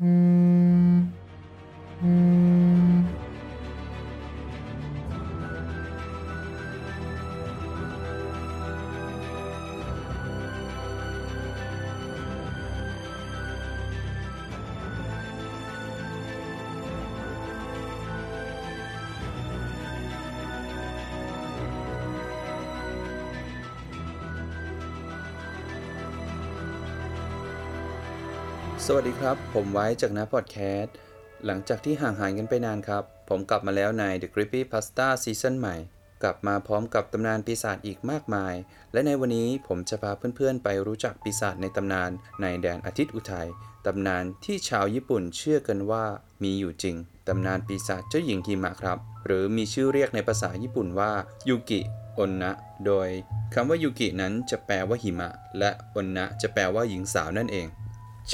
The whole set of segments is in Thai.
Mm. สวัสดีครับ ผมไว้จากนะพอดแคสต์หลังจากที่ห่างหายกันไปนานครับ ผมกลับมาแล้วใน The Creepy Pasta ซีซั่นใหม่ กลับมาพร้อมกับตำนานปีศาจอีกมากมาย และในวันนี้ผมจะพาเพื่อนๆ ไปรู้จักปีศาจในตำนานในแดนอาทิตย์อุทัยตำนานที่ชาวญี่ปุ่นเชื่อกันว่ามีอยู่จริง ตำนานปีศาจเจ้าหญิงหิมะครับ หรือมีชื่อเรียกในภาษาญี่ปุ่นว่ายูกิอนนะ โดยคำว่ายูกินั้นจะแปลว่าหิมะ และอนนะจะแปลว่าหญิงสาวนั่นเอง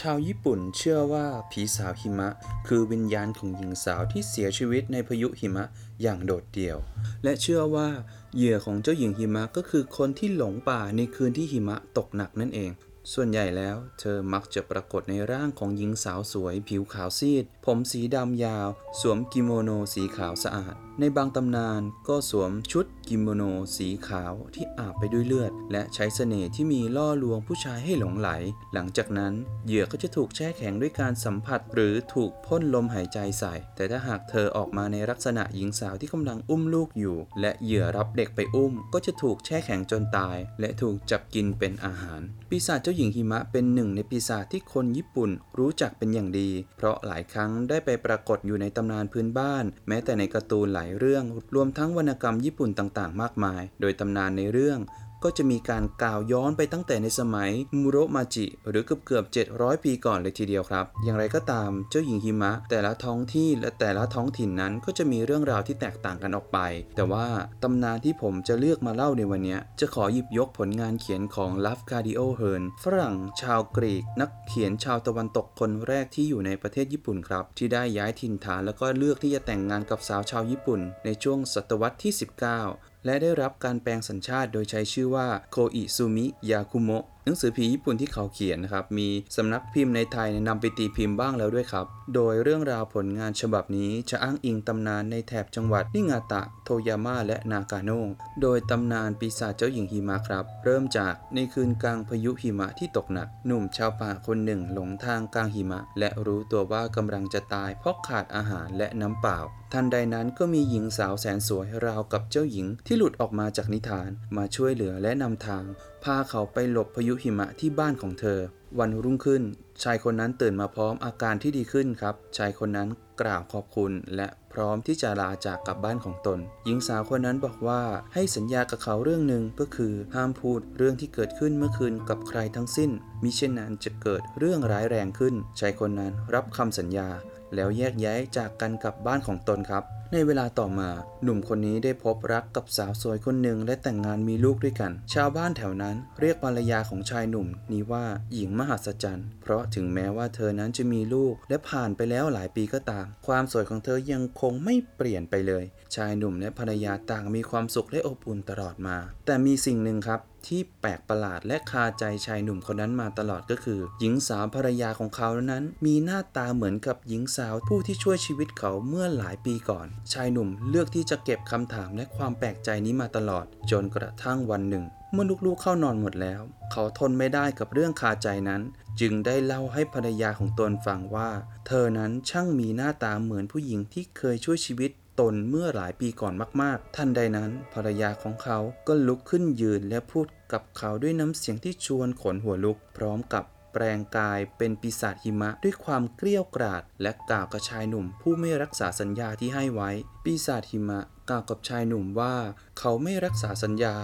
ชาวญี่ปุ่นเชื่อว่าผีสาวหิมะ คือวิญญาณของหญิงสาวที่เสียชีวิตในพายุหิมะอย่างโดดเดี่ยว และเชื่อว่าเหยื่อของเจ้าหญิงหิมะก็คือคนที่หลงป่าในคืนที่หิมะตกหนักนั่นเอง ส่วนใหญ่แล้ว เธอมักจะปรากฏในร่างของหญิงสาวสวยผิวขาวซีดผมสีดำยาว สวมกิโมโนสีขาวสะอาด ในบางตำนานก็สวมชุดกิโมโนสีขาวที่อาบไปด้วยเลือด และใช้เสน่ห์ที่มีล่อลวงผู้ชายให้หลงไหล หลังจากนั้นเหยื่อก็จะถูกแช่แข็งด้วยการสัมผัส หรือถูกพ่นลมหายใจใส่ แต่ถ้าหากเธอออกมาในลักษณะหญิงสาวที่กำลังอุ้มลูกอยู่ และเหยื่อรับเด็กไปอุ้ม ก็จะถูกแช่แข็งจนตาย และถูกจับกินเป็นอาหาร ปีศาจเจ้าหญิงหิมะเป็นหนึ่งในปีศาจที่คนญี่ปุ่นรู้จักเป็นอย่างดี เพราะหลายครั้งได้ไปปรากฏอยู่ในตำนานพื้นบ้าน แม้แต่ในการ์ตูนหลายเรื่อง รวมทั้งวรรณกรรมญี่ปุ่นต่างๆ มากมาย โดยตำนานในเรื่อง ก็จะมีการกล่าวย้อนไปตั้งแต่ในสมัยมูโรมาจิ หรือเกือบเกือบ700 ปีก่อนเลยทีเดียวครับ อย่างไรก็ตามเจ้าหญิงหิมะ แต่ละท้องที่และแต่ละท้องถิ่นนั้นก็จะมีเรื่องราวที่แตกต่างกันออกไป แต่ว่าตำนานที่ผมจะเลือกมาเล่าในวันนี้ จะขอหยิบยกผลงานเขียนของลัฟคาดิโอเฮิร์นฝรั่งชาวกรีก นักเขียนชาวตะวันตกคนแรกที่อยู่ในประเทศญี่ปุ่นครับ ที่ได้ย้ายถิ่นฐานแล้วก็เลือกที่จะแต่งงานกับสาวชาวญี่ปุ่น ในช่วงศตวรรษที่ 19 และได้รับการแปลงสัญชาติโดยใช้ชื่อว่าโคอิซุมิยาคุโมะ หนังสือผีญี่ปุ่นที่เขาเขียนนะครับ มีสำนักพิมพ์ในไทยนำไปตีพิมพ์บ้างแล้วด้วยครับ โดยเรื่องราวผลงานฉบับนี้จะอ้างอิงตำนานในแถบจังหวัดนิงาตะ โทยาม่าและนากาโนะโดยตำนานปีศาจเจ้าหญิงหิมะครับ เริ่มจากในคืนกลางพายุหิมะที่ตกหนัก หนุ่มชาวป่าคนหนึ่งหลงทางกลางหิมะ และรู้ตัวว่ากำลังจะตายเพราะขาดอาหารและน้ำเปล่าทันใดนั้นก็มีหญิงสาวแสนสวยราวกับเจ้าหญิงที่หลุดออกมาจากนิทาน มาช่วยเหลือและนำทาง พาเขาไปหลบพายุหิมะที่บ้านของเธอ วันรุ่งขึ้น ชายคนนั้นตื่นมาพร้อมอาการที่ดีขึ้นครับ ชายคนนั้นกล่าวขอบคุณและพร้อมที่จะลาจากกลับบ้านของตน หญิงสาวคนนั้นบอกว่าให้สัญญากับเขาเรื่องหนึ่งก็คือห้ามพูดเรื่องที่เกิดขึ้นเมื่อคืนกับใครทั้งสิ้นมิเช่นนั้นจะเกิดเรื่องร้ายแรงขึ้นชายคนนั้นรับคำสัญญา แล้วแยกย้ายจากกันกลับบ้านของตนครับ ในเวลาต่อมาหนุ่มคนนี้ได้พบรักกับสาวสวยคนหนึ่งและแต่งงานมีลูกด้วยกัน ชาวบ้านแถวนั้นเรียกภรรยาของชายหนุ่มนี้ว่าหญิงมหัศจรรย์ เพราะถึงแม้ว่าเธอนั้นจะมีลูกและผ่านไปแล้วหลายปีก็ตาม ความสวยของเธอยังคงไม่เปลี่ยนไปเลย ชายหนุ่มและภรรยาต่างมีความสุขและอบอุ่นตลอดมา แต่มีสิ่งหนึ่งครับ ที่แปลกประหลาดและคาใจชายหนุ่มคนนั้นมาตลอดก็คือ หญิงสาวภรรยาของเขานั้น มีหน้าตาเหมือนกับหญิงสาวผู้ที่ช่วยชีวิตเขาเมื่อหลายปีก่อน ชายหนุ่มเลือกที่จะเก็บคำถามและความแปลกใจนี้มาตลอด จนกระทั่งวันหนึ่ง เมื่อลูกๆเข้านอนหมดแล้ว เขาทนไม่ได้กับเรื่องคาใจนั้น จึงได้เล่าให้ภรรยาของตนฟังว่า เธอนั้นช่างมีหน้าตาเหมือนผู้หญิงที่เคยช่วยชีวิต ตนเมื่อหลายปีก่อนมากๆทันใดนั้น ภรรยาของเขาก็ลุกขึ้นยืนและพูดกับเขาด้วยน้ำเสียงที่ชวนขนหัวลุก พร้อมกับแปลงกายเป็นปีศาจหิมะด้วยความเกลี้ยวกราด และกล่าวกับชายหนุ่ม ผู้ไม่รักษาสัญญาที่ให้ไว้ ปีศาจหิมะกล่าวกับชายหนุ่มว่า เขาไม่รักษาสัญญา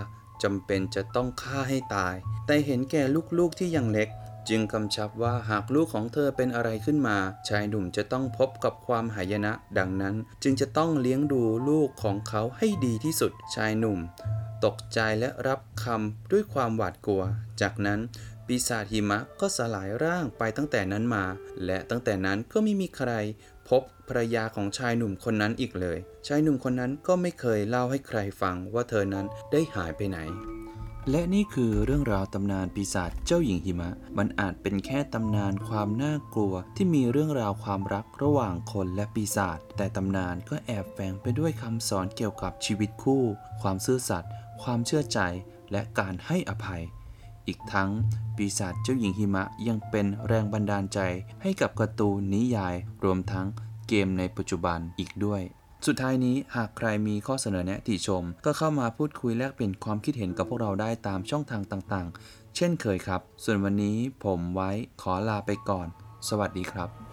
จำเป็นจะต้องฆ่าให้ตาย แต่เห็นแก่ลูกๆที่ยังเล็ก จึงกำชับว่าหากลูกของเธอเป็นอะไรขึ้นมา ชายหนุ่มจะต้องพบกับความหายนะ ดังนั้นจึงจะต้องเลี้ยงดูลูกของเขาให้ดีที่สุด ชายหนุ่ม ตกใจและรับคำด้วยความหวาดกลัว จากนั้นปีศาจหิมะก็สลายร่างไปตั้งแต่นั้นมา และตั้งแต่นั้นก็ไม่มีใคร พบภรรยาของชายหนุ่มคนนั้นอีกเลย ชายหนุ่มคนนั้นก็ไม่เคยเล่าให้ใครฟังว่าเธอนั้นได้หายไปไหน และนี่คือเรื่องราวตำนานปีศาจเจ้าหญิงหิมะ มันอาจเป็นแค่ตำนานความน่ากลัวที่มีเรื่องราวความรักระหว่างคนและปีศาจ แต่ตำนานก็แอบแฝงไปด้วยคำสอนเกี่ยวกับชีวิตคู่ ความซื่อสัตย์ ความเชื่อใจ และการให้อภัย อีกทั้งปีศาจเจ้าหญิงหิมะยังเป็นแรงบันดาลใจให้กับการ์ตูนนิยาย รวมทั้งเกมในปัจจุบันอีกด้วย สุดท้ายนี้หากใครมีข้อเสนอแนะติชม ก็เข้ามาพูดคุยแลกเปลี่ยนความคิดเห็นกับพวกเราได้ตามช่องทางต่างๆ เช่นเคยครับ ส่วนวันนี้ผมไว้ขอลาไปก่อน สวัสดีครับ